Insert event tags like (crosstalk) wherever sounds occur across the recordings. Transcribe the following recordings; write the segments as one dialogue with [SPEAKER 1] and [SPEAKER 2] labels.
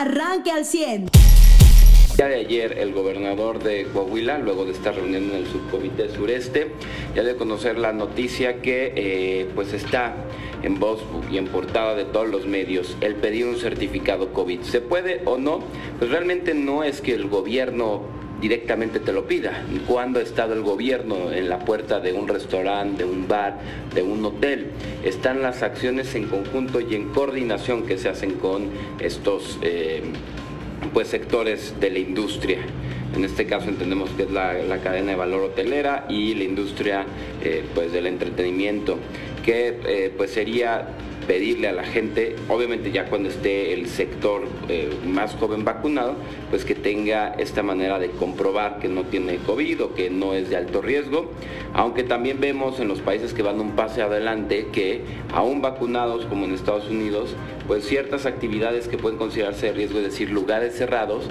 [SPEAKER 1] arranque al 100.
[SPEAKER 2] Ya de ayer el gobernador de Coahuila, luego de estar reuniendo en el subcomité sureste, ya de conocer la noticia que eh, pues está en voz y en portada de todos los medios, el pedir un certificado COVID. ¿Se puede o no? Pues realmente no es que el gobierno directamente te lo pida. ¿Cuándo ha estado el gobierno en la puerta de un restaurante, de un bar, de un hotel? Están las acciones en conjunto y en coordinación que se hacen con estos... Eh, pues sectores de la industria. En este caso entendemos que es la, cadena de valor hotelera y la industria eh, pues del entretenimiento, que eh, pues sería pedirle a la gente, obviamente ya cuando esté el sector eh, más joven vacunado, pues que tenga esta manera de comprobar que no tiene COVID o que no es de alto riesgo, aunque también vemos en los países que van un pase adelante que aún vacunados como en Estados Unidos, pues ciertas actividades que pueden considerarse de riesgo, es decir, lugares cerrados,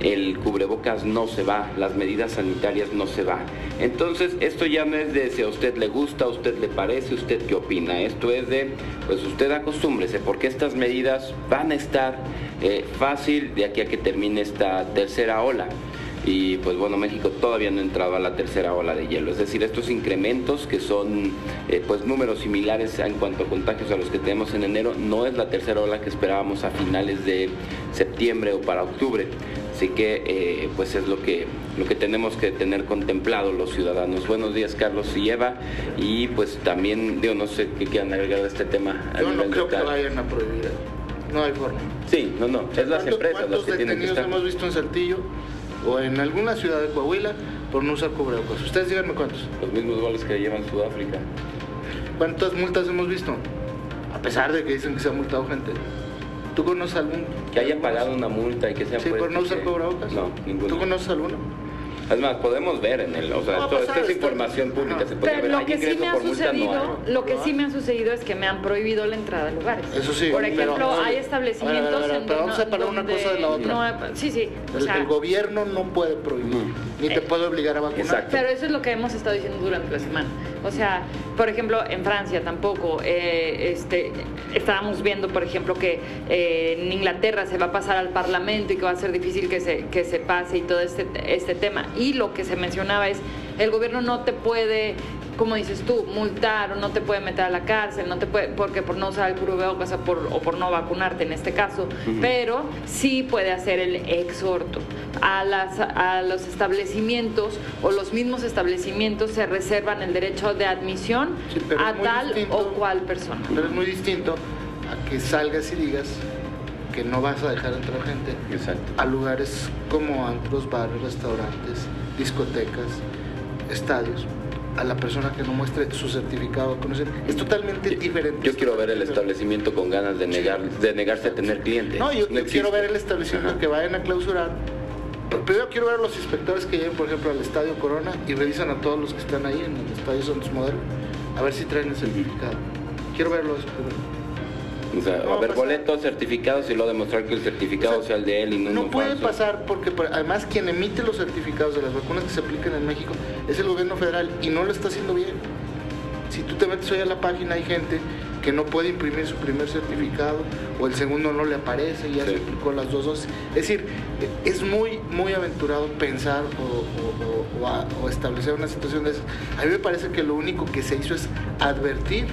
[SPEAKER 2] el cubrebocas no se va, las medidas sanitarias no se va. Entonces, esto ya no es de si a usted le gusta, a usted le parece, usted qué opina. Esto es de, pues usted acostúmbrese, porque estas medidas van a estar eh, fácil de aquí a que termine esta tercera ola y pues bueno, México todavía no ha entrado a la tercera ola de hielo. Es decir, estos incrementos que son eh, pues números similares en cuanto a contagios a los que tenemos en enero, no es la tercera ola que esperábamos a finales de septiembre o para octubre. Así que eh, pues es lo que, lo que tenemos que tener contemplado los ciudadanos. Buenos días Carlos y Eva y pues también, digo, no sé qué quieran agregar de este tema.
[SPEAKER 3] Yo no creo que vayan a prohibir, no hay forma.
[SPEAKER 2] Sí, no, no, es las empresas las que tienen que estar.
[SPEAKER 3] hemos visto en Saltillo? o en alguna ciudad de Coahuila por no usar cubrebocas. Ustedes díganme cuántos.
[SPEAKER 2] Los mismos goles que llevan Sudáfrica.
[SPEAKER 3] ¿Cuántas multas hemos visto? A pesar de que dicen que se ha multado gente. ¿Tú conoces algún?
[SPEAKER 2] Que haya pagado una multa y que sea
[SPEAKER 3] Sí, por no usar cubrebocas.
[SPEAKER 2] No, ninguno.
[SPEAKER 3] ¿Tú conoces alguno?
[SPEAKER 2] Es más, podemos ver en el, o sea, esto, esta es información pública, se puede
[SPEAKER 4] Pero
[SPEAKER 2] ver.
[SPEAKER 4] lo que sí me ha sucedido, lo que sí me ha sucedido es que me han prohibido la entrada a lugares.
[SPEAKER 3] Eso sí.
[SPEAKER 4] Por ejemplo, hay establecimientos
[SPEAKER 3] en pero vamos a separar una cosa de la otra.
[SPEAKER 4] sí, sí.
[SPEAKER 3] el, gobierno no puede prohibir, ni te puede obligar a vacunar. Exacto.
[SPEAKER 4] Pero eso es lo que hemos estado diciendo durante la semana. O sea, por ejemplo, en Francia tampoco. Eh, este, estábamos viendo, por ejemplo, que eh, en Inglaterra se va a pasar al Parlamento y que va a ser difícil que se, que se pase y todo este, este tema. Y lo que se mencionaba es, el gobierno no te puede como dices tú, multar o no te puede meter a la cárcel, no te puede, porque por no usar el cubrebocas o por, o por no vacunarte en este caso, pero sí puede hacer el exhorto. A, las, a los establecimientos o los mismos establecimientos se reservan el derecho de admisión a tal o cual persona.
[SPEAKER 3] Pero es muy distinto a que salgas y digas que no vas a dejar entrar gente a lugares como antros, bares, restaurantes, discotecas, estadios, a la persona que no muestre su certificado conocer es totalmente diferente.
[SPEAKER 2] Yo quiero ver el establecimiento con ganas de negar de negarse a tener clientes.
[SPEAKER 3] No, yo, quiero ver el establecimiento que vayan a clausurar. Primero quiero ver a los inspectores que lleguen, por ejemplo, al Estadio Corona y revisan a todos los que están ahí en el Estadio Santos Modelo, a ver si traen el certificado. Quiero verlos primero.
[SPEAKER 2] O sea, a haber boletos certificados y luego demostrar que el certificado sea el de él y no
[SPEAKER 3] No puede pasar porque además quien emite los certificados de las vacunas que se aplican en México es el gobierno federal y no lo está haciendo bien. Si tú te metes hoy a la página hay gente que no puede imprimir su primer certificado o el segundo no le aparece y ya se aplicó las dos dosis. Es decir, es muy, muy aventurado pensar o, o establecer una situación de esas. A mí me parece que lo único que se hizo es advertir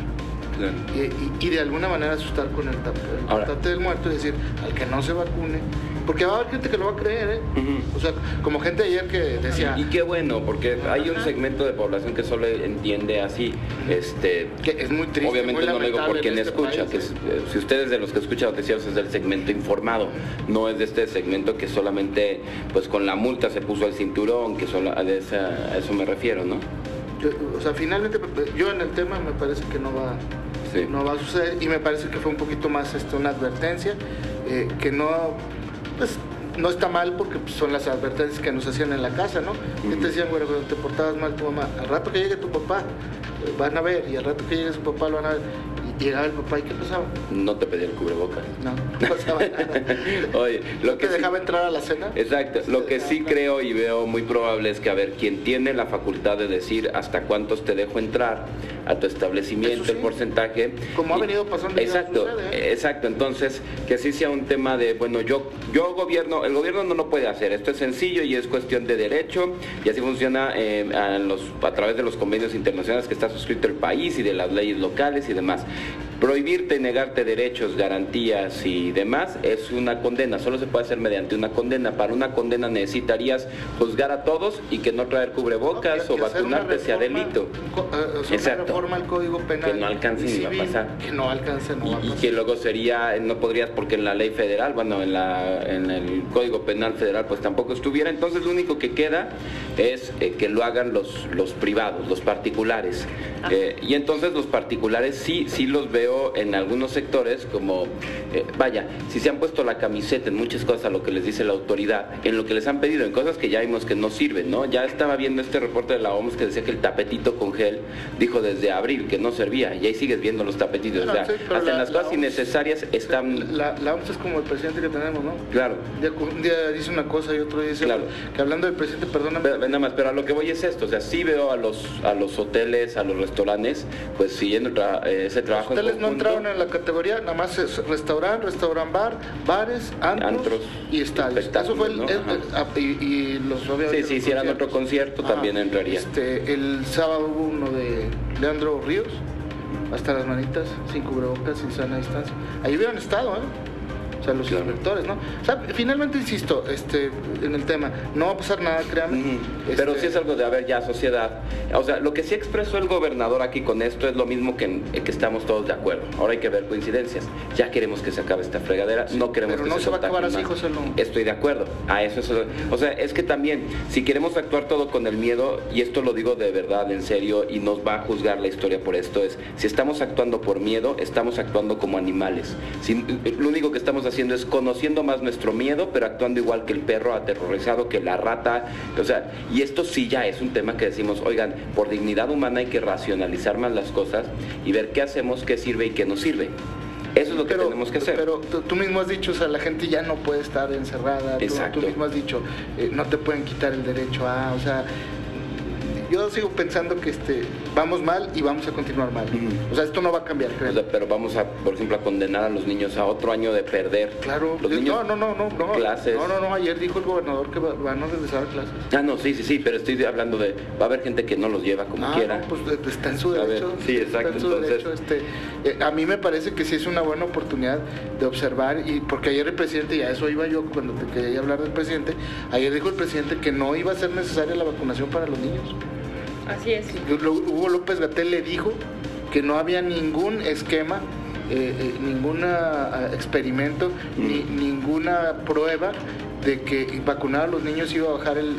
[SPEAKER 3] y, de alguna manera asustar con el, tapete del muerto y decir al que no se vacune, porque va a haber gente que lo va a creer, ¿eh? O sea, como gente ayer que decía...
[SPEAKER 2] Y qué bueno, porque hay un segmento de población que solo entiende así, este...
[SPEAKER 3] Que es muy triste.
[SPEAKER 2] Obviamente no lo digo por quien
[SPEAKER 3] este
[SPEAKER 2] escucha, que eh, si ustedes de los que escuchan noticieros es del segmento informado, no es de este segmento que solamente, pues con la multa se puso al cinturón, que solo a, eso me refiero, ¿no?
[SPEAKER 3] o sea, finalmente yo en el tema me parece que no va no va a suceder y me parece que fue un poquito más este, una advertencia eh, que no, pues, no está mal porque pues, son las advertencias que nos hacían en la casa, ¿no? te decían, bueno, te portabas mal tu mamá, al rato que llegue tu papá, eh, van a ver, y al rato que llegue su papá lo van a ver. Y llegaba el papá y ¿qué pasaba?
[SPEAKER 2] No te pedía el cubrebocas.
[SPEAKER 3] No, no pasaba (laughs) nada.
[SPEAKER 2] Oye, lo que
[SPEAKER 3] te dejaba entrar a la cena?
[SPEAKER 2] Exacto. Lo que sí creo y veo muy probable es que, a ver, quien tiene la facultad de decir hasta cuántos te dejo entrar, a tu establecimiento el porcentaje.
[SPEAKER 3] Como ha venido pasando.
[SPEAKER 2] Exacto, ¿eh? exacto. Entonces, que sí sea un tema de, bueno, yo, yo gobierno, el gobierno no lo puede hacer. Esto es sencillo y es cuestión de derecho y así funciona eh, a, los, a través de los convenios internacionales que está suscrito el país y de las leyes locales y demás. Prohibirte y negarte derechos, garantías y demás es una condena, solo se puede hacer mediante una condena. Para una condena necesitarías juzgar a todos y que no traer cubrebocas o vacunarte sea delito.
[SPEAKER 3] Eh, Exacto. reforma al Código Penal.
[SPEAKER 2] Que no alcance ni va a pasar.
[SPEAKER 3] Que no alcance, no
[SPEAKER 2] y,
[SPEAKER 3] va a pasar.
[SPEAKER 2] Y que luego sería, no podrías porque en la ley federal, bueno, en, la, en el Código Penal federal pues tampoco estuviera. Entonces lo único que queda es eh, que lo hagan los, los privados, los particulares. Eh, y entonces los particulares sí, sí los veo en algunos sectores como, eh, vaya, si se han puesto la camiseta en muchas cosas a lo que les dice la autoridad, en lo que les han pedido, en cosas que ya vimos que no sirven, ¿no? Ya estaba viendo este reporte de la OMS que decía que el tapetito con gel dijo desde abril que no servía y ahí sigues viendo los tapetitos. o sea, hasta en las cosas innecesarias están...
[SPEAKER 3] La, la, OMS es como el presidente que tenemos, ¿no?
[SPEAKER 2] Claro.
[SPEAKER 3] Un día, dice una cosa y otro dice claro. Que hablando del presidente, perdóname.
[SPEAKER 2] Pero, nada más, pero a lo que voy es esto, o sea, sí veo a los, a los hoteles, a los restaurantes, pues siguiendo eh, ese trabajo
[SPEAKER 3] no entraron en la categoría, nada más es restaurante, restaurant bar, bares, antros, y estadios. Eso fue el, ah, y, los
[SPEAKER 2] Sí, si hicieran otro concierto también entraría.
[SPEAKER 3] Este, el sábado hubo uno de Leandro Ríos, hasta las manitas, sin cubrebocas, sin sana distancia. Ahí hubieran estado, ¿eh? O sea, los inspectores, ¿no? O sea, finalmente insisto, este, en el tema, no va a pasar nada, créanme.
[SPEAKER 2] Pero este sí es algo de haber ya sociedad. O sea, lo que sí expresó el gobernador aquí con esto es lo mismo que, que estamos todos de acuerdo. Ahora hay que ver coincidencias. Ya queremos que se acabe esta fregadera, no queremos
[SPEAKER 3] pero
[SPEAKER 2] que
[SPEAKER 3] no
[SPEAKER 2] se,
[SPEAKER 3] se va a acabar así,
[SPEAKER 2] José Estoy de acuerdo. A eso es, o sea, es que también si queremos actuar todo con el miedo y esto lo digo de verdad, en serio y nos va a juzgar la historia por esto es si estamos actuando por miedo, estamos actuando como animales. Si, lo único que estamos haciendo es conociendo más nuestro miedo, pero actuando igual que el perro aterrorizado, que la rata. O sea, y esto sí ya es un tema que decimos, oigan, por dignidad humana hay que racionalizar más las cosas y ver qué hacemos, qué sirve y qué no sirve. Eso es lo que tenemos que hacer.
[SPEAKER 3] Pero tú, mismo has dicho, o sea, la gente ya no puede estar encerrada. Exacto. Tú, mismo has dicho, eh, no te pueden quitar el derecho a, o sea, yo sigo pensando que este, vamos mal y vamos a continuar mal. O sea, esto no va a cambiar,
[SPEAKER 2] pero vamos a, por ejemplo, a condenar a los niños a otro año de perder.
[SPEAKER 3] Claro,
[SPEAKER 2] los niños
[SPEAKER 3] no, no, no, no,
[SPEAKER 2] clases.
[SPEAKER 3] No, no, no, ayer dijo el gobernador que van a regresar a clases.
[SPEAKER 2] Ah, no, sí, sí, sí, pero estoy hablando de, va a haber gente que no los lleva como
[SPEAKER 3] ah,
[SPEAKER 2] quiera.
[SPEAKER 3] No, pues está en su derecho.
[SPEAKER 2] sí, exacto.
[SPEAKER 3] Está en su derecho. Este, eh, a mí me parece que sí es una buena oportunidad de observar, y porque ayer el presidente, y a eso iba yo cuando te quería hablar del presidente, ayer dijo el presidente que no iba a ser necesaria la vacunación para los niños.
[SPEAKER 4] Así es.
[SPEAKER 3] Hugo López Gatel le dijo que no había ningún esquema, eh, eh, ningún ah, experimento, ni ninguna prueba de que vacunar a los niños iba a bajar el,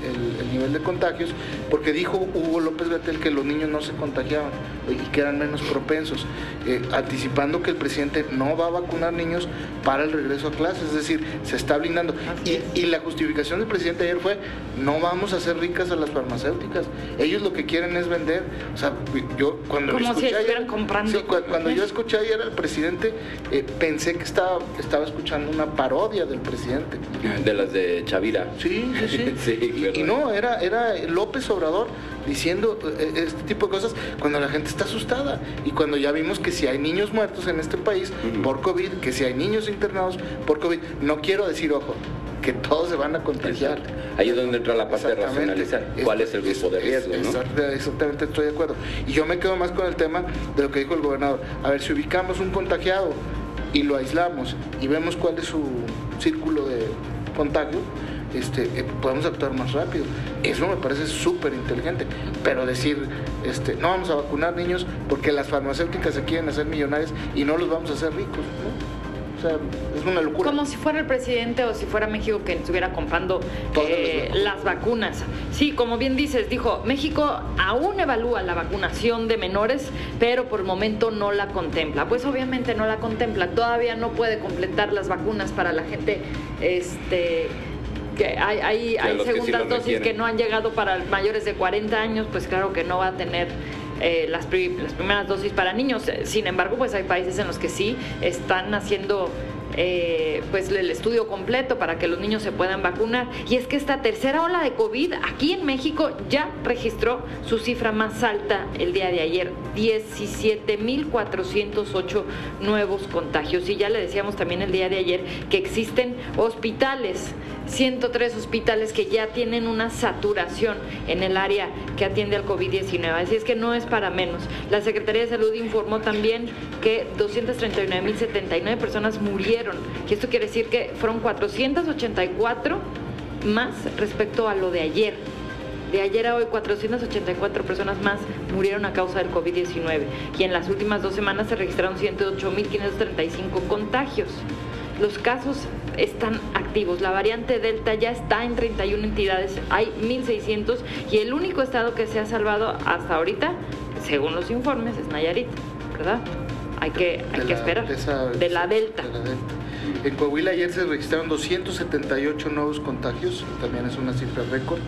[SPEAKER 3] nivel de contagios, porque dijo Hugo López Gatel que los niños no se contagiaban y que eran menos propensos, eh, anticipando que el presidente no va a vacunar niños para el regreso a clases, es decir, se está blindando. Y, la justificación del presidente ayer fue, no vamos a hacer ricas a las farmacéuticas, ellos lo que quieren es vender, o sea, yo cuando
[SPEAKER 4] Como escuché ayer, comprando.
[SPEAKER 3] cuando, yo escuché ayer al presidente, eh, pensé que estaba, estaba escuchando una parodia del presidente.
[SPEAKER 2] De las de Chavira.
[SPEAKER 3] Sí, sí, sí. (laughs) y, no, era, era López Obrador diciendo eh, este tipo de cosas cuando la gente está asustada y cuando ya vimos que si hay niños muertos en este país por COVID, que si hay niños internados por COVID, no quiero decir, ojo, que todos se van a contagiar.
[SPEAKER 2] Ahí es donde entra la parte de racionalizar. ¿Cuál es el grupo de riesgo?
[SPEAKER 3] Exactamente, estoy de acuerdo. Y yo me quedo más con el tema de lo que dijo el gobernador. A ver, si ubicamos un contagiado y lo aislamos y vemos cuál es su círculo de contagio, este, eh, podemos actuar más rápido. Eso me parece súper inteligente. Pero decir, este, no vamos a vacunar niños porque las farmacéuticas se quieren hacer millonarias y no los vamos a hacer ricos. O sea, es una locura.
[SPEAKER 4] Como si fuera el presidente o si fuera México que estuviera comprando eh, las vacunas. Sí, como bien dices, dijo, México aún evalúa la vacunación de menores, pero por el momento no la contempla. Pues obviamente no la contempla, todavía no puede completar las vacunas para la gente este que hay, hay, segundas dosis que no han llegado para mayores de 40 años, pues claro que no va a tener eh, las, primeras dosis para niños. Sin embargo, pues hay países en los que sí están haciendo eh, pues el estudio completo para que los niños se puedan vacunar. Y es que esta tercera ola de COVID aquí en México ya registró su cifra más alta el día de ayer, 17.408 nuevos contagios. Y ya le decíamos también el día de ayer que existen hospitales 103 hospitales que ya tienen una saturación en el área que atiende al COVID-19. Así es que no es para menos. La Secretaría de Salud informó también que 239.079 personas murieron. Y esto quiere decir que fueron 484 más respecto a lo de ayer. De ayer a hoy, 484 personas más murieron a causa del COVID-19 y en las últimas dos semanas se registraron 108.535 contagios. Los casos están activos. La variante Delta ya está en 31 entidades, hay 1.600 y el único estado que se ha salvado hasta ahorita, según los informes, es Nayarit, ¿verdad? Hay que, hay que esperar. De, la Delta.
[SPEAKER 3] En Coahuila ayer se registraron 278 nuevos contagios, también es una cifra récord,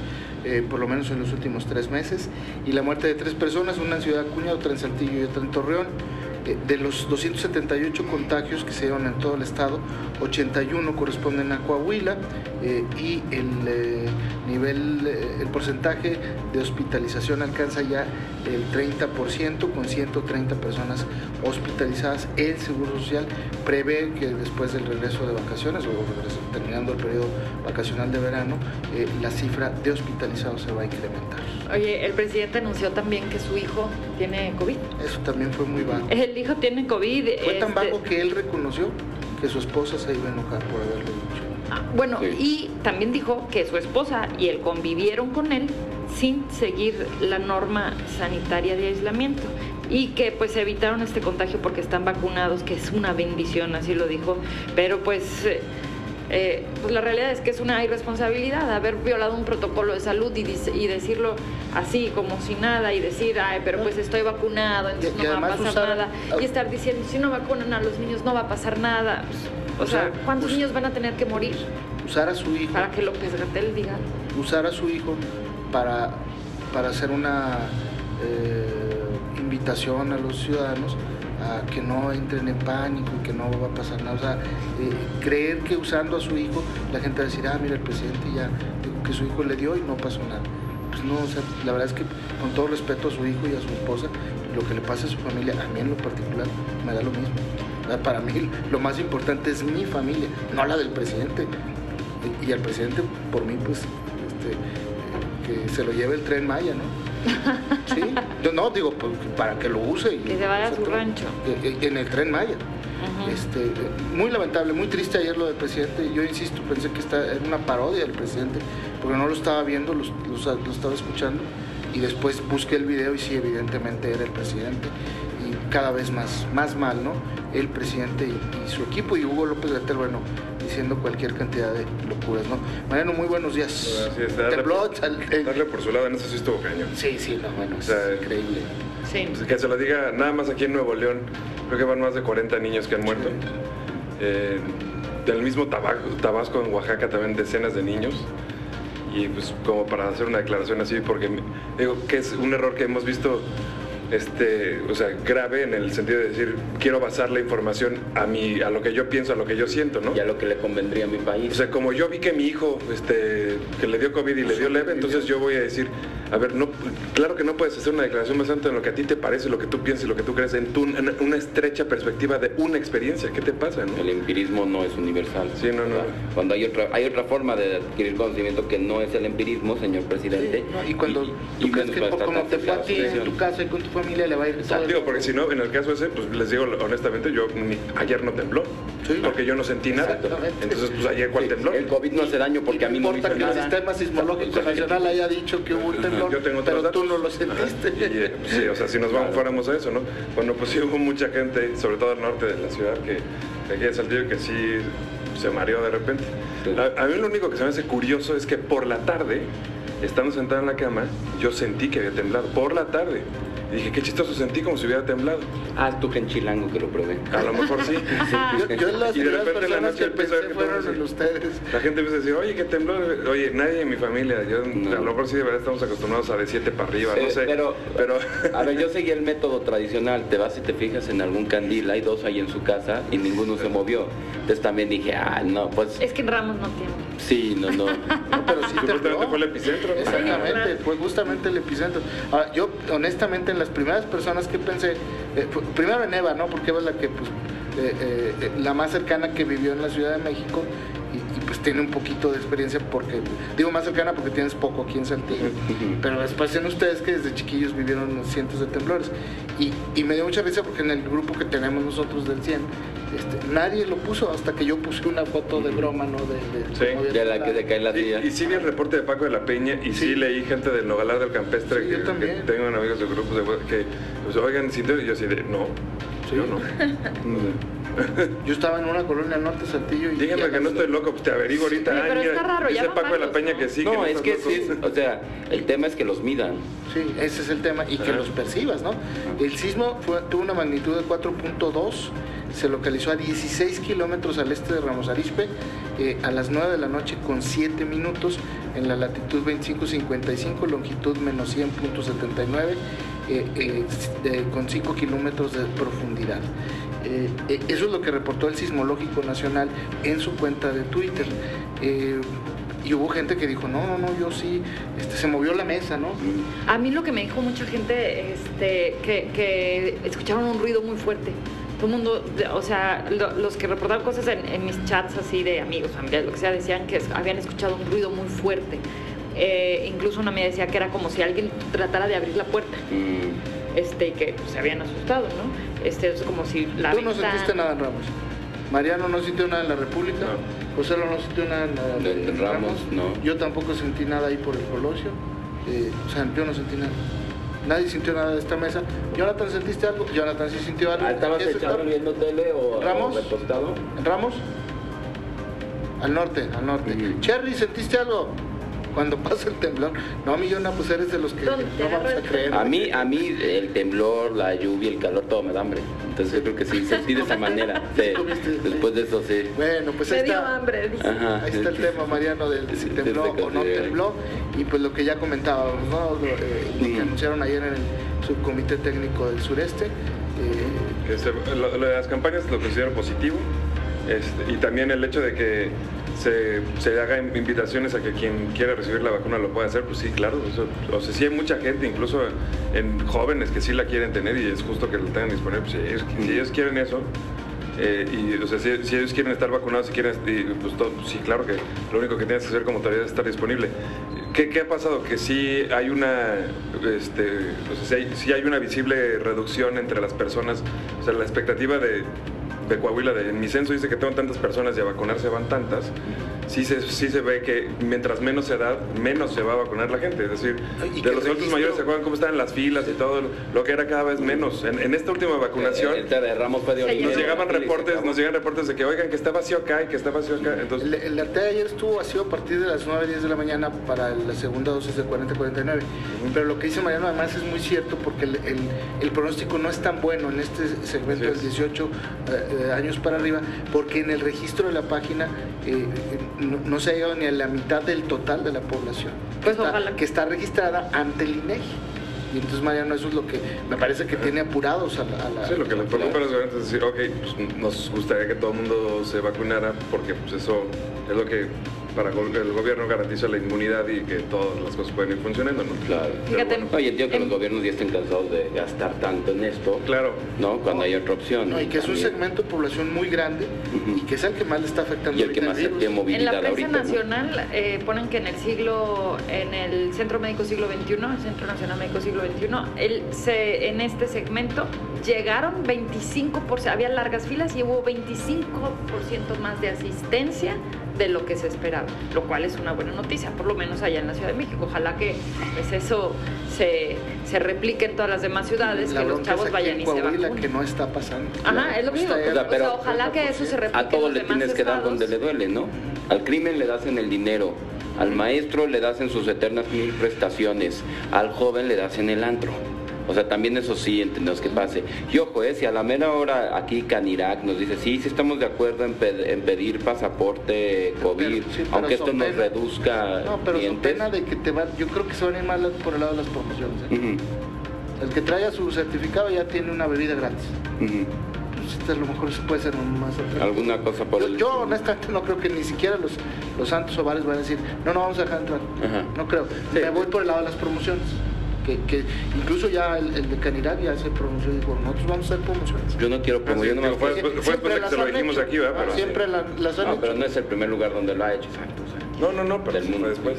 [SPEAKER 3] eh, por lo menos en los últimos tres meses, y la muerte de tres personas, una en Ciudad Acuña, otra en Saltillo y otra en Torreón. De los 278 contagios que se dieron en todo el estado, 81 corresponden a Coahuila eh, y el eh, nivel, el porcentaje de hospitalización alcanza ya el 30% con 130 personas hospitalizadas. El Seguro Social prevé que después del regreso de vacaciones o terminando el periodo vacacional de verano, la cifra de hospitalizados se va a incrementar.
[SPEAKER 4] Oye, el presidente anunció también que su hijo tiene COVID.
[SPEAKER 3] Eso también fue muy bajo
[SPEAKER 4] el hijo tiene COVID.
[SPEAKER 3] Fue tan este bajo que él reconoció que su esposa se iba a enojar por haberlo
[SPEAKER 4] Ah, bueno, y también dijo que su esposa y él convivieron con él sin seguir la norma sanitaria de aislamiento y que pues evitaron este contagio porque están vacunados, que es una bendición, así lo dijo, pero pues... Eh, eh, pues la realidad es que es una irresponsabilidad haber violado un protocolo de salud y, y, decirlo así como si nada y decir, ay, pero pues estoy vacunado, entonces no va a pasar nada. Y estar diciendo, si no vacunan a los niños no va a pasar nada. O, sea, ¿cuántos niños van a tener que morir?
[SPEAKER 3] Usar a su hijo.
[SPEAKER 4] Para que López Gatel diga.
[SPEAKER 3] Usar a su hijo para, para hacer una eh, invitación a los ciudadanos que no entren en pánico y que no va a pasar nada. O sea, eh, creer que usando a su hijo la gente va a decir, ah, mira, el presidente ya dijo que su hijo le dio y no pasó nada. Pues no, o sea, la verdad es que con todo respeto a su hijo y a su esposa, lo que le pasa a su familia, a mí en lo particular, me da lo mismo. Para mí lo más importante es mi familia, no la del presidente. Y, al presidente, por mí, pues, este, que se lo lleve el tren Maya, ¿no? (laughs) Sí, yo no digo pues, para que lo use. Y
[SPEAKER 4] que se vaya a su rancho.
[SPEAKER 3] En el tren Maya. este, muy lamentable, muy triste ayer lo del presidente. Yo insisto, pensé que esta era una parodia del presidente, porque no lo estaba viendo, lo, estaba escuchando. Y después busqué el video y sí, evidentemente era el presidente. Cada vez más, más mal, ¿no? El presidente y, su equipo. Y Hugo López Gatel, bueno, diciendo cualquier cantidad de locuras, ¿no? Mariano, muy buenos días.
[SPEAKER 1] Tembló. Darle por su lado en eso sí estuvo cañón.
[SPEAKER 3] Sí, sí, no, bueno, o sea, increíble.
[SPEAKER 4] Sí.
[SPEAKER 1] Pues que se lo diga, nada más aquí en Nuevo León, creo que van más de 40 niños que han muerto. Eh, del mismo Tabasco, en Oaxaca también decenas de niños. Y pues como para hacer una declaración así, porque digo que es un error que hemos visto este, o sea, grave en el sentido de decir, quiero basar la información a mi, a lo que yo pienso, a lo que yo siento, ¿no?
[SPEAKER 2] Y a lo que le convendría a mi país.
[SPEAKER 1] O sea, como yo vi que mi hijo, este, que le dio COVID y le dio leve, entonces yo voy a decir, a ver, no, claro que no puedes hacer una declaración más alta en lo que a ti te parece, lo que tú piensas, lo que tú crees, en, tu, una estrecha perspectiva de una experiencia. ¿Qué te pasa, no?
[SPEAKER 2] El empirismo no es universal.
[SPEAKER 1] Sí, no, no.
[SPEAKER 2] Cuando hay otra, hay otra forma de adquirir conocimiento que no es el empirismo, señor presidente.
[SPEAKER 3] y cuando tú crees que como te fue a ti en tu casa y con tu familia le va a ir
[SPEAKER 1] todo Digo, porque si no, en el caso ese, pues les digo honestamente, yo ayer no tembló. porque yo no sentí nada. Entonces, pues ayer cuál tembló.
[SPEAKER 2] El COVID no hace daño porque a mí no me
[SPEAKER 3] importa
[SPEAKER 2] que
[SPEAKER 3] el sistema sismológico nacional haya dicho que hubo un temblor, yo tengo pero tú no lo sentiste.
[SPEAKER 1] Eh, sí, o sea, si nos vamos, fuéramos a eso, ¿no? Bueno, pues sí hubo mucha gente, sobre todo al norte de la ciudad, que aquí de Saltillo, que sí se mareó de repente. A, a mí lo único que se me hace curioso es que por la tarde, estando sentada en la cama, yo sentí que había temblado. Por la tarde. Y dije, qué chistoso, sentí como si hubiera temblado.
[SPEAKER 2] Ah, tú que en Chilango que lo probé.
[SPEAKER 1] A lo mejor sí. (laughs)
[SPEAKER 3] Yo, yo las
[SPEAKER 1] Y de repente en la noche empezó a
[SPEAKER 3] pensé
[SPEAKER 1] que
[SPEAKER 3] fueron
[SPEAKER 1] todos-
[SPEAKER 3] en ustedes.
[SPEAKER 1] La gente empieza a decir, oye, que tembló. Oye, nadie en mi familia. Yo,
[SPEAKER 2] No.
[SPEAKER 1] A lo mejor sí, de verdad estamos acostumbrados a de 7 para arriba, no sé.
[SPEAKER 2] Pero,
[SPEAKER 1] pero
[SPEAKER 2] a ver, yo (laughs) seguí el método tradicional. Te vas y te fijas en algún candil, hay dos ahí en su casa y ninguno se movió. Entonces también dije, ah, no, pues
[SPEAKER 4] Es que en Ramos no tiene.
[SPEAKER 2] sí, no, no. (laughs)
[SPEAKER 3] No, pero sí
[SPEAKER 1] supuestamente fue el epicentro.
[SPEAKER 3] Exactamente, fue justamente el epicentro. Ahora, yo honestamente en las primeras personas que pensé, eh, primero en Eva, ¿no? Porque Eva es la que, pues, eh, eh, eh, la más cercana que vivió en la Ciudad de México y, y, pues tiene un poquito de experiencia porque, digo más cercana porque tienes poco aquí en Saltillo, pero después en ustedes que desde chiquillos vivieron cientos de temblores. Y, y me dio mucha risa porque en el grupo que tenemos nosotros del 100, este, nadie lo puso hasta que yo puse una foto de broma, ¿no? De, de-
[SPEAKER 1] Sí,
[SPEAKER 3] cómo había
[SPEAKER 2] De la que
[SPEAKER 3] temblado.
[SPEAKER 2] se cae la
[SPEAKER 1] Y,
[SPEAKER 2] silla.
[SPEAKER 1] y sí vi el reporte de Paco de la Peña y sí,
[SPEAKER 3] Sí.
[SPEAKER 1] leí gente del Nogalar del Campestre
[SPEAKER 3] Sí,
[SPEAKER 1] que,
[SPEAKER 3] yo también.
[SPEAKER 1] que tengo amigos de grupos de que, pues, oigan, ¿sí te-?" y yo así de, no,
[SPEAKER 3] Sí.
[SPEAKER 1] yo no. (laughs)
[SPEAKER 3] Yo estaba en una colonia al norte de Saltillo y...
[SPEAKER 1] Díganme que no estoy loco, pues te averiguo ahorita. Ay,
[SPEAKER 4] pero
[SPEAKER 1] mira,
[SPEAKER 4] está raro, ya
[SPEAKER 1] dice Paco de la Peña
[SPEAKER 4] ¿no?
[SPEAKER 1] que sí.
[SPEAKER 2] no,
[SPEAKER 1] que
[SPEAKER 2] es
[SPEAKER 1] están
[SPEAKER 2] que sí, o sea, el tema es que los midan.
[SPEAKER 3] Sí, ese es el tema y que los percibas, ¿no? El sismo fue- tuvo una magnitud de 4.2, se localizó a 16 kilómetros al este de Ramos Arizpe eh, a las 9 de la noche con 7 minutos en la latitud 25.55, longitud menos 100.79, eh, eh, con 5 kilómetros de profundidad. Eh, eh, eso es lo que reportó el Sismológico Nacional en su cuenta de Twitter. Y hubo gente que dijo, no, no, no, yo sí, este, se movió la mesa, ¿no?
[SPEAKER 4] A mí lo que me dijo mucha gente, este, que, que escucharon un ruido muy fuerte. Todo el mundo, o sea, lo- los que reportaban cosas en, en mis chats así de amigos, familiares, lo que sea, decían que habían escuchado un ruido muy fuerte. Eh, incluso una amiga decía que era como si alguien tratara de abrir la puerta,
[SPEAKER 2] Mm,
[SPEAKER 4] este, y que pues, se habían asustado, ¿no? Este, es como si la
[SPEAKER 3] Tú no
[SPEAKER 4] ventana-
[SPEAKER 3] sentiste nada en Ramos. Mariano no sintió nada en la República.
[SPEAKER 1] No.
[SPEAKER 3] José no sintió nada en, la-
[SPEAKER 2] En
[SPEAKER 3] en
[SPEAKER 2] Ramos, no.
[SPEAKER 3] Yo tampoco sentí nada ahí por el Colosio. Eh, o sea, yo no sentí nada. Nadie sintió nada de esta mesa. Jonathan, ¿sentiste algo? Jonathan sí sintió algo.
[SPEAKER 2] Ah, ¿Estabas
[SPEAKER 3] ¿Qué es
[SPEAKER 2] echado viendo tele o,
[SPEAKER 3] ¿Ramos? Ramos? Al norte, al norte. Cherry, ¿sentiste algo? Cuando pasa el temblor. No, mi Jonah, pues eres de los que
[SPEAKER 4] ¿Dónde te
[SPEAKER 3] no vamos a creer.
[SPEAKER 2] A mí, a mí el temblor, la lluvia, el calor, todo me da hambre. Entonces yo creo que sí, sentí de esa (laughs) manera. Sí, (laughs)
[SPEAKER 3] Comiste, sí.
[SPEAKER 2] después de eso sí.
[SPEAKER 3] Bueno, pues ahí
[SPEAKER 4] Me dio
[SPEAKER 3] está.
[SPEAKER 4] hambre, dice.
[SPEAKER 2] Ajá.
[SPEAKER 3] Ahí está el tema, Mariano, del si tembló o no tembló. Y pues lo que ya comentábamos, ¿no? Lo, eh, lo que anunciaron ayer en el subcomité técnico del sureste. eh,
[SPEAKER 1] Que se- lo, lo de las campañas lo considero positivo. Este, y también el hecho de que se, se haga invitaciones a que quien quiera recibir la vacuna lo pueda hacer, pues sí, claro. eso- o sea, sí hay mucha gente, incluso en jóvenes que sí la quieren tener y es justo que lo tengan disponible. Pues, si, ellos, quieren eso, eh, y o sea, si, si ellos quieren estar vacunados, si quieren, pues todo, sí, claro que lo único que tienes que hacer como autoridad es estar disponible. ¿Qué, qué ha pasado? Que sí hay una, este, o sea, hay, sí hay una visible reducción entre las personas, o sea, la expectativa de, de Coahuila, de, en mi censo dice que tengo tantas personas y a vacunarse van tantas, sí se, sí se ve que mientras menos edad, menos se va a vacunar la gente. Es decir, de los adultos mayores se acuerdan cómo estaban las filas y todo, lo que era cada vez menos. En, en esta última vacunación...
[SPEAKER 2] Ramos.
[SPEAKER 1] Nos llegaban reportes, nos llegan reportes de que oigan que está vacío acá y que está vacío acá. Entonces,
[SPEAKER 3] el, el arte de ayer estuvo vacío a partir de las 9, 10 de la mañana para la segunda dosis de 40-49. Pero lo que dice Mariano además es muy cierto porque el, el- el pronóstico no es tan bueno en este segmento de
[SPEAKER 1] es.
[SPEAKER 3] 18 eh, eh, años para arriba porque en el registro de la página eh, eh, no, no se ha llegado ni a la mitad del total de la población que,
[SPEAKER 4] Pues
[SPEAKER 3] está,
[SPEAKER 4] ojalá.
[SPEAKER 3] que está registrada ante el INEGI. Y entonces Mariano eso es lo que me parece que tiene apurados a la... a la-
[SPEAKER 1] sí, lo que les preocupa a los gobiernos es decir, ok, pues, nos gustaría que todo el mundo se vacunara porque pues, eso es lo que para go- el gobierno garantiza la inmunidad y que todas las cosas pueden ir funcionando, ¿no?
[SPEAKER 2] Claro.
[SPEAKER 4] Fíjate,
[SPEAKER 2] Oye, entiendo que
[SPEAKER 4] En-
[SPEAKER 2] los gobiernos ya estén cansados de gastar tanto en esto,
[SPEAKER 1] Claro.
[SPEAKER 2] ¿no? Cuando hay otra opción.
[SPEAKER 3] No, y que es un segmento de población muy grande y que es el que más le está afectando
[SPEAKER 2] Y el que más
[SPEAKER 3] virus.
[SPEAKER 2] tiene
[SPEAKER 4] En la
[SPEAKER 2] movilidad
[SPEAKER 4] prensa
[SPEAKER 2] ahorita. ¿no?
[SPEAKER 4] nacional eh, ponen que en el siglo, en el Centro Médico Siglo XXI, el Centro Nacional Médico Siglo XXI, el, se, en este segmento llegaron 25%, había largas filas y hubo 25% más de asistencia de lo que se esperaba, lo cual es una buena noticia, por lo menos allá en la Ciudad de México. Ojalá que pues, eso se, se replique en todas las demás ciudades,
[SPEAKER 3] La
[SPEAKER 4] que los chavos vayan y se
[SPEAKER 3] Coahuila
[SPEAKER 4] vacunen.
[SPEAKER 3] que no está pasando.
[SPEAKER 4] Ajá, es lo mismo. O
[SPEAKER 3] en-
[SPEAKER 2] sea, pero-
[SPEAKER 4] ojalá que eso se replique
[SPEAKER 2] A todo
[SPEAKER 4] en
[SPEAKER 2] le
[SPEAKER 4] demás
[SPEAKER 2] tienes que dar donde le duele, ¿no? Al crimen le das en el dinero, al maestro le das en sus eternas mil prestaciones, al joven le das en el antro. O sea, también eso sí entendemos que pase. Y ojo, eh, si a la mera hora aquí Canirac nos dice, sí, sí estamos de acuerdo en, pe- en pedir pasaporte COVID,
[SPEAKER 3] Pero- sí, pero
[SPEAKER 2] aunque esto nos reduzca
[SPEAKER 3] No, pero
[SPEAKER 2] clientes.
[SPEAKER 3] pena de que te van, yo creo que se van a ir mal por el lado de las promociones. ¿eh? El que traiga su certificado ya tiene una bebida gratis.
[SPEAKER 2] ujú.
[SPEAKER 3] Pues, este, a lo mejor eso puede ser más atractivo.
[SPEAKER 2] Alguna cosa por
[SPEAKER 3] yo,
[SPEAKER 2] el...
[SPEAKER 3] yo, honestamente no creo que ni siquiera los, los santos o bares van a decir, no, no vamos a dejar entrar.
[SPEAKER 2] Ajá.
[SPEAKER 3] No creo.
[SPEAKER 2] Sí.
[SPEAKER 3] Me voy por el lado de las promociones. Que, que incluso ya el, el de Canirac ya se pronunció y dijo, nosotros vamos a hacer promociones.
[SPEAKER 2] Yo no quiero promover, yo
[SPEAKER 1] Ah, sí,
[SPEAKER 2] no me
[SPEAKER 1] fue
[SPEAKER 2] acuerdo-
[SPEAKER 1] después- fue después de que
[SPEAKER 3] las
[SPEAKER 1] se lo dijimos
[SPEAKER 3] hecho.
[SPEAKER 1] aquí, ¿verdad?
[SPEAKER 3] Ah,
[SPEAKER 1] Pero-
[SPEAKER 3] siempre la- las han
[SPEAKER 2] No,
[SPEAKER 3] hecho.
[SPEAKER 2] pero no es el primer lugar donde lo ha hecho, exacto. o sea.
[SPEAKER 1] No, no, no, pero
[SPEAKER 2] Del mundo.
[SPEAKER 1] después.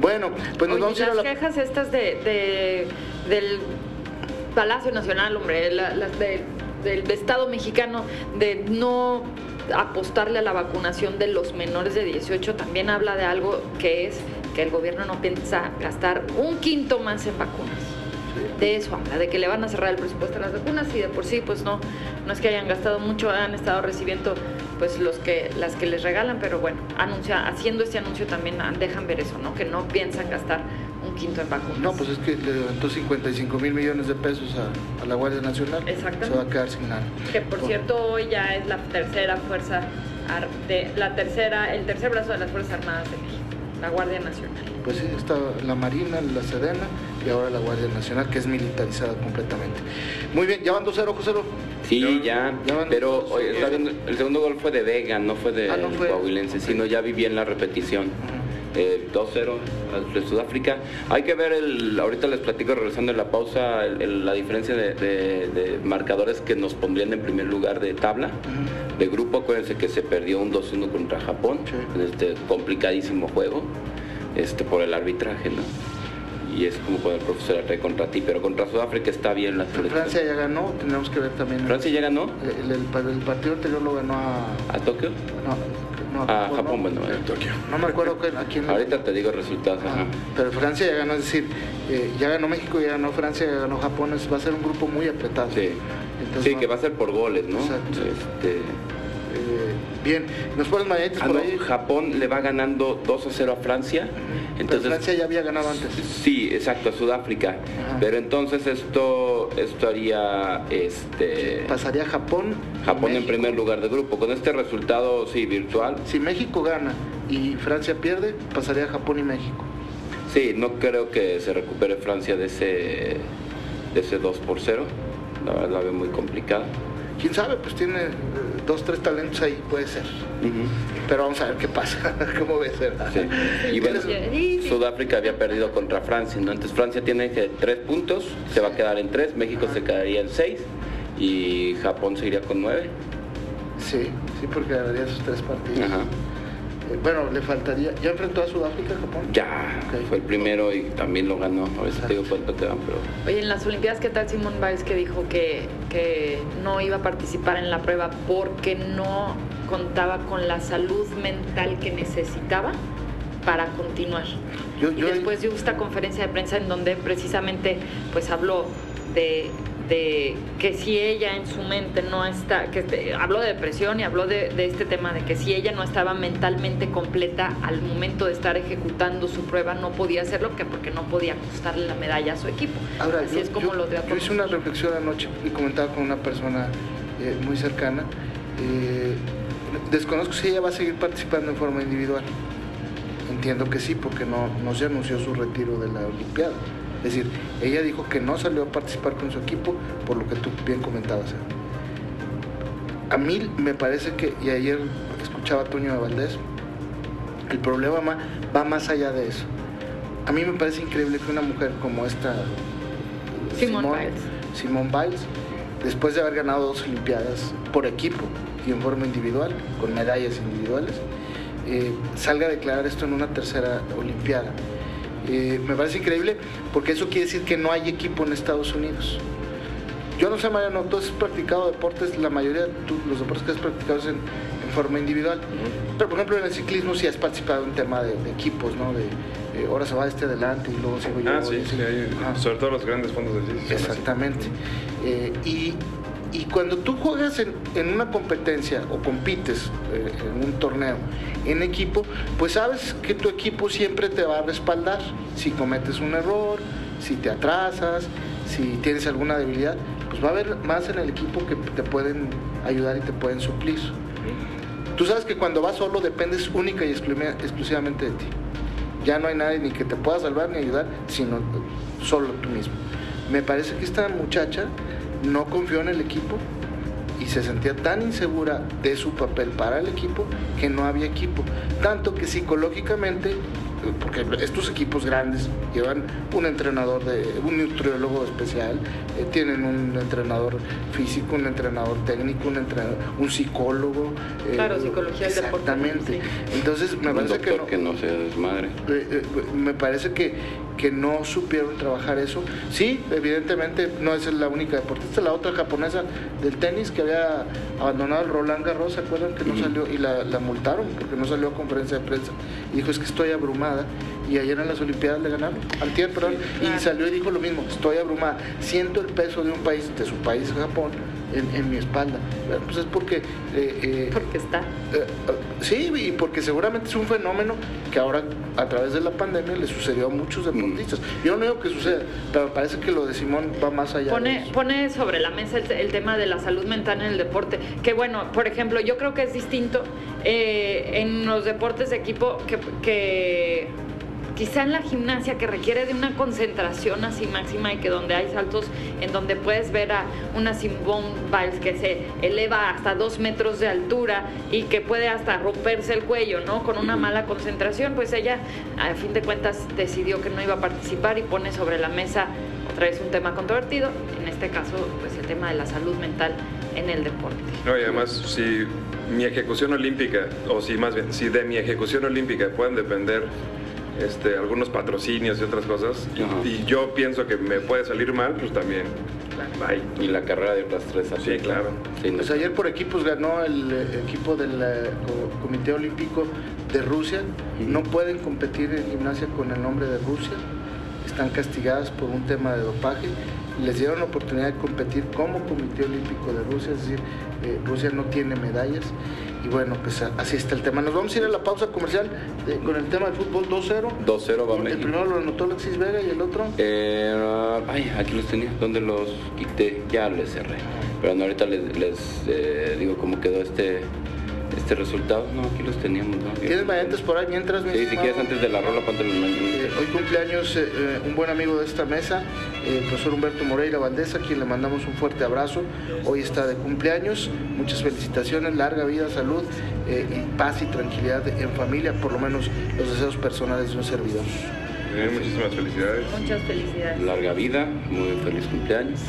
[SPEAKER 3] Bueno, pues nos
[SPEAKER 4] Oye,
[SPEAKER 3] vamos a ir a
[SPEAKER 4] las
[SPEAKER 3] la...
[SPEAKER 4] quejas estas de, de- del Palacio Nacional, hombre, la- las de- del Estado mexicano, de no apostarle a la vacunación de los menores de 18, también habla de algo que es que el gobierno no piensa gastar un quinto más en vacunas. De eso habla, de que le van a cerrar el presupuesto a las vacunas y de por sí, pues no, no es que hayan gastado mucho, han estado recibiendo pues los que, las que les regalan, pero bueno, anuncia, haciendo este anuncio también dejan ver eso, ¿no? Que no piensan gastar un quinto en vacunas.
[SPEAKER 3] No, pues es que le levantó 55 mil millones de pesos a, a la Guardia Nacional.
[SPEAKER 4] Exactamente.
[SPEAKER 3] Se va a quedar sin nada.
[SPEAKER 4] Que por cierto hoy ya es la tercera fuerza de la tercera, el tercer brazo de las Fuerzas Armadas de México, la Guardia Nacional.
[SPEAKER 3] Pues sí, está la Marina, la Sedena y ahora la Guardia Nacional, que es militarizada completamente. Muy bien, ya van 2-0, José.
[SPEAKER 2] Sí, ya,
[SPEAKER 3] Ya van
[SPEAKER 2] pero
[SPEAKER 3] dos,
[SPEAKER 2] oye,
[SPEAKER 3] dos.
[SPEAKER 2] está viendo, el segundo gol fue de Vega, no fue de
[SPEAKER 3] Ah, no fue.
[SPEAKER 2] Coahuilense, sino ya vi bien la repetición. Eh, 2-0 al- de Sudáfrica. Hay que ver, el, ahorita les platico regresando en la pausa, el- el- la diferencia de, de- de marcadores que nos pondrían en primer lugar de tabla. De grupo, acuérdense que se perdió un 2-1 contra Japón,
[SPEAKER 3] Sí.
[SPEAKER 2] en este complicadísimo juego, este por el arbitraje, ¿no? Y es como cuando el profesor atrae contra ti, pero contra Sudáfrica está bien la selección.
[SPEAKER 3] Francia ya ganó, tenemos que ver también.
[SPEAKER 2] ¿Francia ya ganó
[SPEAKER 3] El, el- el partido anterior lo ganó a.
[SPEAKER 2] a Tokio?
[SPEAKER 3] No, no,
[SPEAKER 2] A Japón,
[SPEAKER 3] no.
[SPEAKER 2] bueno, eh.
[SPEAKER 1] Tokio.
[SPEAKER 3] No me acuerdo a quién.
[SPEAKER 2] Ahorita te digo resultados.
[SPEAKER 3] Pero Francia ya ganó, es decir, eh, ya ganó México, ya ganó Francia, ya ganó Japón, es- va a ser un grupo muy apretado.
[SPEAKER 2] Sí.
[SPEAKER 3] Entonces,
[SPEAKER 2] sí, que va a ser por goles, ¿no?
[SPEAKER 3] Exacto.
[SPEAKER 2] Este,
[SPEAKER 3] bien, nos pones mañanitas
[SPEAKER 2] ah,
[SPEAKER 3] por
[SPEAKER 2] no,
[SPEAKER 3] ahí.
[SPEAKER 2] Japón le va ganando 2 a 0 a Francia.
[SPEAKER 3] Pero
[SPEAKER 2] Entonces,
[SPEAKER 3] Francia ya había ganado antes.
[SPEAKER 2] sí, exacto, a Sudáfrica.
[SPEAKER 3] Ajá.
[SPEAKER 2] Pero entonces esto, esto haría este,
[SPEAKER 3] Pasaría Japón.
[SPEAKER 2] Japón en primer lugar de grupo. Con este resultado, sí, virtual,
[SPEAKER 3] Si México gana y Francia pierde, pasaría Japón y México.
[SPEAKER 2] sí, no creo que se recupere Francia de ese, de ese 2 por 0. La verdad la veo muy complicada.
[SPEAKER 3] Quién sabe, pues tiene dos, tres talentos ahí, puede ser. Pero vamos a ver qué pasa, (laughs) cómo ser.
[SPEAKER 2] Sí. Y bueno. Sudáfrica había perdido contra Francia, ¿no? Entonces Francia tiene que tres puntos, se va a quedar en tres, México se quedaría en seis y Japón se iría con nueve.
[SPEAKER 3] Sí, sí, porque ganaría esos tres partidos.
[SPEAKER 2] Ajá.
[SPEAKER 3] Bueno, le faltaría. ¿Ya enfrentó a Sudáfrica, Japón?
[SPEAKER 2] Ya, fue el primero y también lo ganó. A veces te digo cuánto quedan, pero
[SPEAKER 4] Oye, en las Olimpiadas, ¿qué tal Simón Biles que dijo que, que no iba a participar en la prueba porque no contaba con la salud mental que necesitaba para continuar?
[SPEAKER 3] Yo-
[SPEAKER 4] y
[SPEAKER 3] yo-
[SPEAKER 4] después dio esta conferencia de prensa en donde precisamente pues habló de, de que si ella en su mente no está, que este- habló de depresión y habló de, de este tema de que si ella no estaba mentalmente completa al momento de estar ejecutando su prueba no podía hacerlo que porque no podía costarle la medalla a su equipo.
[SPEAKER 3] Ahora,
[SPEAKER 4] Así
[SPEAKER 3] yo,
[SPEAKER 4] es como
[SPEAKER 3] yo-
[SPEAKER 4] lo de
[SPEAKER 3] yo hice una reflexión anoche y comentaba con una persona eh, muy cercana. Eh, desconozco si ella va a seguir participando en forma individual. Entiendo que sí, porque no, no se anunció su retiro de la Olimpiada. Es decir, ella dijo que no salió a participar con su equipo, por lo que tú bien comentabas. ¿eh? A mí me parece que, y ayer escuchaba a Toño de Valdés, el problema ma- va más allá de eso. A mí me parece increíble que una mujer como esta
[SPEAKER 4] Simone
[SPEAKER 3] Simone-
[SPEAKER 4] Biles.
[SPEAKER 3] Simone Biles, después de haber ganado dos Olimpiadas por equipo y en forma individual, con medallas individuales, eh, salga a declarar esto en una tercera Olimpiada. Eh, me parece increíble porque eso quiere decir que no hay equipo en Estados Unidos. Yo no sé, Mariano, tú has practicado deportes, la mayoría de los deportes que has practicado es en, en forma individual. Pero, por ejemplo, en el ciclismo sí has participado en tema de, de equipos, ¿no? De eh, ahora se va este adelante y luego sigo yo.
[SPEAKER 1] Ah, sí, sí, hay- sobre todo los grandes fondos de así.
[SPEAKER 3] Exactamente. Eh, y, y cuando tú juegas en, en una competencia o compites eh, en un torneo en equipo, pues sabes que tu equipo siempre te va a respaldar si cometes un error, si te atrasas, si tienes alguna debilidad, pues va a haber más en el equipo que te pueden ayudar y te pueden suplir. Tú sabes que cuando vas solo dependes única y exclusivamente de ti. Ya no hay nadie ni que te pueda salvar ni ayudar, sino solo tú mismo. Me parece que esta muchacha no confió en el equipo y se sentía tan insegura de su papel para el equipo que no había equipo. Tanto que psicológicamente porque estos equipos grandes llevan un entrenador, de, un nutriólogo especial, eh, tienen un entrenador físico, un entrenador técnico, un, entrenador, un psicólogo.
[SPEAKER 4] Eh, claro, psicología
[SPEAKER 3] del deporte. Exactamente. Entonces, me parece que
[SPEAKER 2] no, que no sea desmadre.
[SPEAKER 3] Eh, me parece que, que no supieron trabajar eso. Sí, evidentemente no es la única deportista, la otra japonesa del tenis que había abandonado el Roland Garros, ¿se acuerdan que no salió? Y la, la multaron porque no salió a conferencia de prensa. Y dijo, es que estoy abrumada y ayer en las Olimpiadas le ganaron, antier, perdón, y salió y dijo lo mismo, estoy abrumada, siento el peso de un país, de su país Japón, en, mi espalda. pues es porque...
[SPEAKER 4] Eh, eh, porque está.
[SPEAKER 3] Eh, sí, y porque seguramente es un fenómeno que ahora a través de la pandemia le sucedió a muchos deportistas. Mm. Yo no digo que suceda, pero parece que lo de Simón va más allá.
[SPEAKER 4] Pone, pone sobre la mesa el, tema de la salud mental en el deporte, que bueno, por ejemplo, yo creo que es distinto en los deportes de equipo que, que quizá en la gimnasia que requiere de una concentración así máxima y que donde hay saltos en donde puedes ver a una Simone Biles que se eleva hasta dos metros de altura y que puede hasta romperse el cuello, ¿no? Con una mala concentración, pues ella a fin de cuentas decidió que no iba a participar y pone sobre la mesa otra vez un tema controvertido, en este caso pues el tema de la salud mental en el deporte.
[SPEAKER 1] No, y además si mi ejecución olímpica, o si más bien, si de mi ejecución olímpica pueden depender este, algunos patrocinios y otras cosas, y, yo pienso que me puede salir mal, pues también.
[SPEAKER 2] Y la carrera de otras tres
[SPEAKER 1] Sí, claro.
[SPEAKER 3] pues ayer por equipos ganó el, equipo del eh, Comité Olímpico de Rusia. No pueden competir en gimnasia con el nombre de Rusia. Están castigadas por un tema de dopaje les dieron la oportunidad de competir como Comité Olímpico de Rusia, es decir, eh, Rusia no tiene medallas. Y bueno, pues así está el tema. Nos vamos a ir a la pausa comercial eh, con el tema del fútbol 2-0.
[SPEAKER 2] 2-0 va
[SPEAKER 3] El primero lo anotó Alexis Vega y el otro.
[SPEAKER 2] Eh, ay, aquí los tenía. ¿Dónde los quité? Ya les cerré. Pero no, ahorita les, les digo cómo quedó este este resultado. No, aquí los teníamos. ¿no?
[SPEAKER 3] ¿Tienes variantes por ahí mientras?
[SPEAKER 2] Sí, si quieres antes de la rola, ponte los
[SPEAKER 3] eh, Hoy cumpleaños eh, eh, un buen amigo de esta mesa, el profesor Humberto Moreira Valdesa, a quien le mandamos un fuerte abrazo. Hoy está de cumpleaños. Muchas felicitaciones, larga vida, salud y paz y tranquilidad en familia, por lo menos los deseos personales de un servidor.
[SPEAKER 1] muchísimas felicidades.
[SPEAKER 4] Muchas felicidades.
[SPEAKER 2] Larga vida, muy feliz cumpleaños.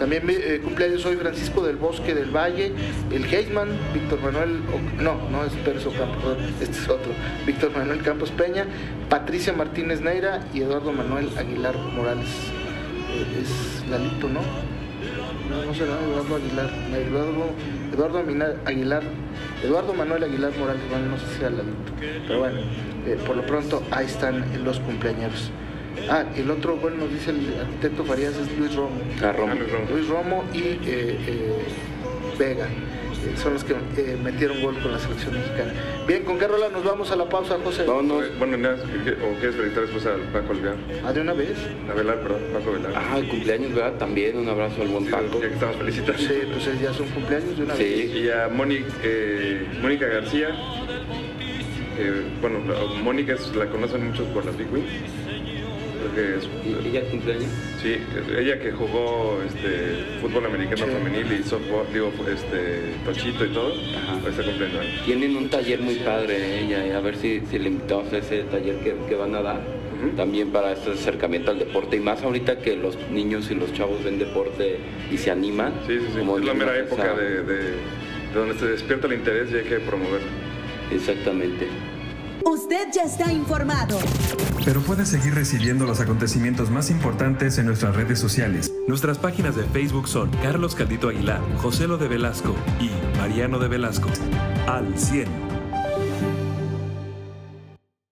[SPEAKER 3] También eh, cumpleaños hoy Francisco del Bosque del Valle, el Heisman, Víctor Manuel, no, no es Pérez Campos, este es otro, Víctor Manuel Campos Peña, Patricia Martínez Neira y Eduardo Manuel Aguilar Morales. Eh, es Lalito, ¿no? No, no será Eduardo Aguilar, Eduardo, Eduardo Aguilar, Eduardo Manuel Aguilar Morales, bueno, no sé si era Lalito, pero bueno, eh, por lo pronto ahí están los cumpleaños. Ah, el otro, bueno, nos dice el arquitecto Farías es Luis Romo.
[SPEAKER 2] Ah, Romo.
[SPEAKER 3] Luis Romo y eh, eh, Vega. Eh, son los que metieron gol con la selección mexicana. Bien, ¿con qué rola nos vamos a la pausa, José?
[SPEAKER 1] No, no, bueno, ¿o quieres felicitar después al Paco Velar?
[SPEAKER 3] Ah, ¿de una vez?
[SPEAKER 1] A Velar, perdón, Paco Velar.
[SPEAKER 2] Ah, el cumpleaños, ¿verdad? También un abrazo al buen Paco.
[SPEAKER 1] Ya que estamos felicitando.
[SPEAKER 3] Sí, pues ya son cumpleaños de una
[SPEAKER 2] sí.
[SPEAKER 3] vez.
[SPEAKER 1] Y a Mónica, Mónica García, bueno, Mónica la conocen muchos por las Big
[SPEAKER 2] ¿Y ella cumpleaños?
[SPEAKER 1] Sí, ella que jugó este, fútbol americano femenil y softball, digo, este, tochito y todo, está cumpliendo
[SPEAKER 2] Tienen un taller muy padre ella, a ver si, si le invitamos a ese taller que, van a dar. También para este acercamiento al deporte y más ahorita que los niños y los chavos ven deporte y se animan.
[SPEAKER 1] Sí, sí, sí. es la mera época de, de, de donde se despierta el interés y hay que promoverlo.
[SPEAKER 2] Exactamente.
[SPEAKER 5] Usted ya está informado.
[SPEAKER 6] Pero puede seguir recibiendo los acontecimientos más importantes en nuestras redes sociales. Nuestras páginas de Facebook son Carlos Caldito Aguilar, José Lo de Velasco y Mariano de Velasco. Al 100.